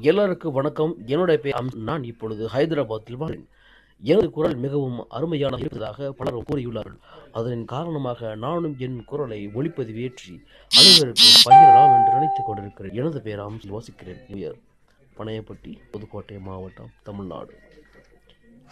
எல்லாருக்கும் வணக்கம். என்னுடைய பேர் நான் இப்பொழுது ஹைதராபாத்தில் வாழ்கிறேன். எனது குரல் மிகவும் அருமையான இருப்பதாக பலரும் கூறியுள்ளார்கள். அதன் காரணமாக நானும் என் குரலை ஒளிப்பதிவேற்றி அனைவருக்கும் பகிரலாம் என்று நினைத்துக் கொண்டிருக்கிறேன். எனது பெயர் அம்சில் பனையப்பட்டி புதுக்கோட்டை மாவட்டம் தமிழ்நாடு.